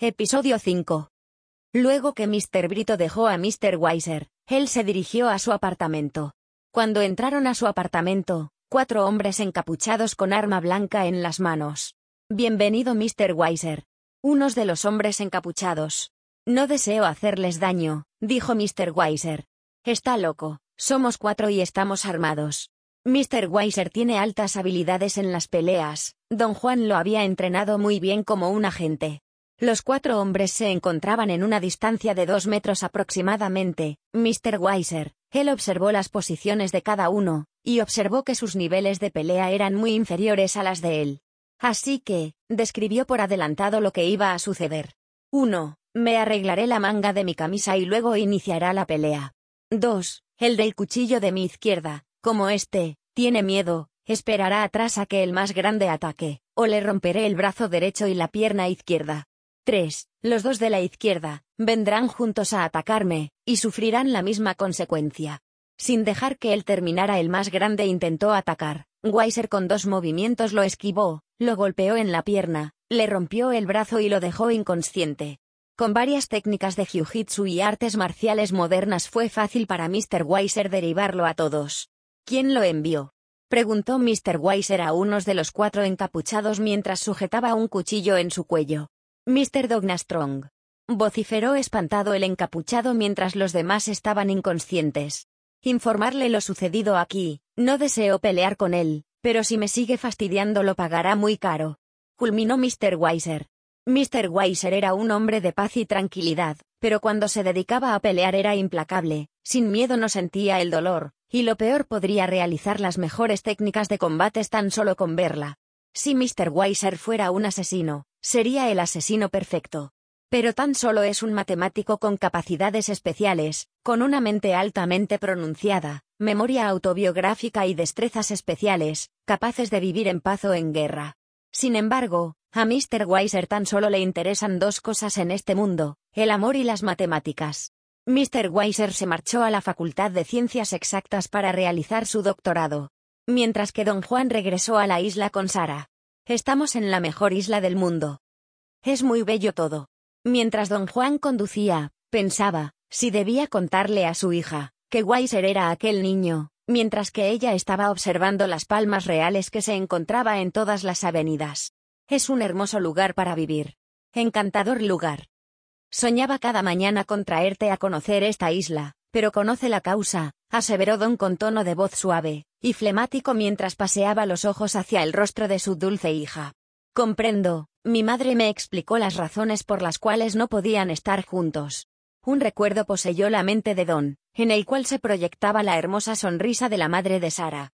Episodio 5. Luego que Mr. Brito dejó a Mr. Weiser, él se dirigió a su apartamento. Cuando entraron a su apartamento, cuatro hombres encapuchados con arma blanca en las manos. Bienvenido Mr. Weiser. Unos de los hombres encapuchados. No deseo hacerles daño, dijo Mr. Weiser. Está loco, somos cuatro y estamos armados. Mr. Weiser tiene altas habilidades en las peleas, don Juan lo había entrenado muy bien como un agente. Los cuatro hombres se encontraban en una distancia de dos metros aproximadamente. Mr. Weiser, él observó las posiciones de cada uno, y observó que sus niveles de pelea eran muy inferiores a las de él. Así que, describió por adelantado lo que iba a suceder. 1. Me arreglaré la manga de mi camisa y luego iniciará la pelea. 2. El del cuchillo de mi izquierda, como este, tiene miedo, esperará atrás a que el más grande ataque, o le romperé el brazo derecho y la pierna izquierda. 3. Los dos de la izquierda, vendrán juntos a atacarme, y sufrirán la misma consecuencia. Sin dejar que él terminara el más grande intentó atacar, Weiser con dos movimientos lo esquivó, lo golpeó en la pierna, le rompió el brazo y lo dejó inconsciente. Con varias técnicas de jiu-jitsu y artes marciales modernas fue fácil para Mr. Weiser derivarlo a todos. ¿Quién lo envió? Preguntó Mr. Weiser a unos de los cuatro encapuchados mientras sujetaba un cuchillo en su cuello. Mr. Dognastrong. Vociferó espantado el encapuchado mientras los demás estaban inconscientes. Informarle lo sucedido aquí, no deseo pelear con él, pero si me sigue fastidiando lo pagará muy caro. Culminó Mr. Weiser. Mr. Weiser era un hombre de paz y tranquilidad, pero cuando se dedicaba a pelear era implacable, sin miedo no sentía el dolor, y lo peor podría realizar las mejores técnicas de combates tan solo con verla. Si Mr. Weiser fuera un asesino, sería el asesino perfecto. Pero tan solo es un matemático con capacidades especiales, con una mente altamente pronunciada, memoria autobiográfica y destrezas especiales, capaces de vivir en paz o en guerra. Sin embargo, a Mr. Weiser tan solo le interesan dos cosas en este mundo, el amor y las matemáticas. Mr. Weiser se marchó a la Facultad de Ciencias Exactas para realizar su doctorado. Mientras que don Juan regresó a la isla con Sara. Estamos en la mejor isla del mundo. Es muy bello todo. Mientras don Juan conducía, pensaba, si debía contarle a su hija, que Weiser era aquel niño, mientras que ella estaba observando las palmas reales que se encontraba en todas las avenidas. Es un hermoso lugar para vivir. Encantador lugar. Soñaba cada mañana con traerte a conocer esta isla, pero conoce la causa, aseveró Don con tono de voz suave y flemático mientras paseaba los ojos hacia el rostro de su dulce hija. Comprendo, mi madre me explicó las razones por las cuales no podían estar juntos. Un recuerdo poseyó la mente de Don, en el cual se proyectaba la hermosa sonrisa de la madre de Sara.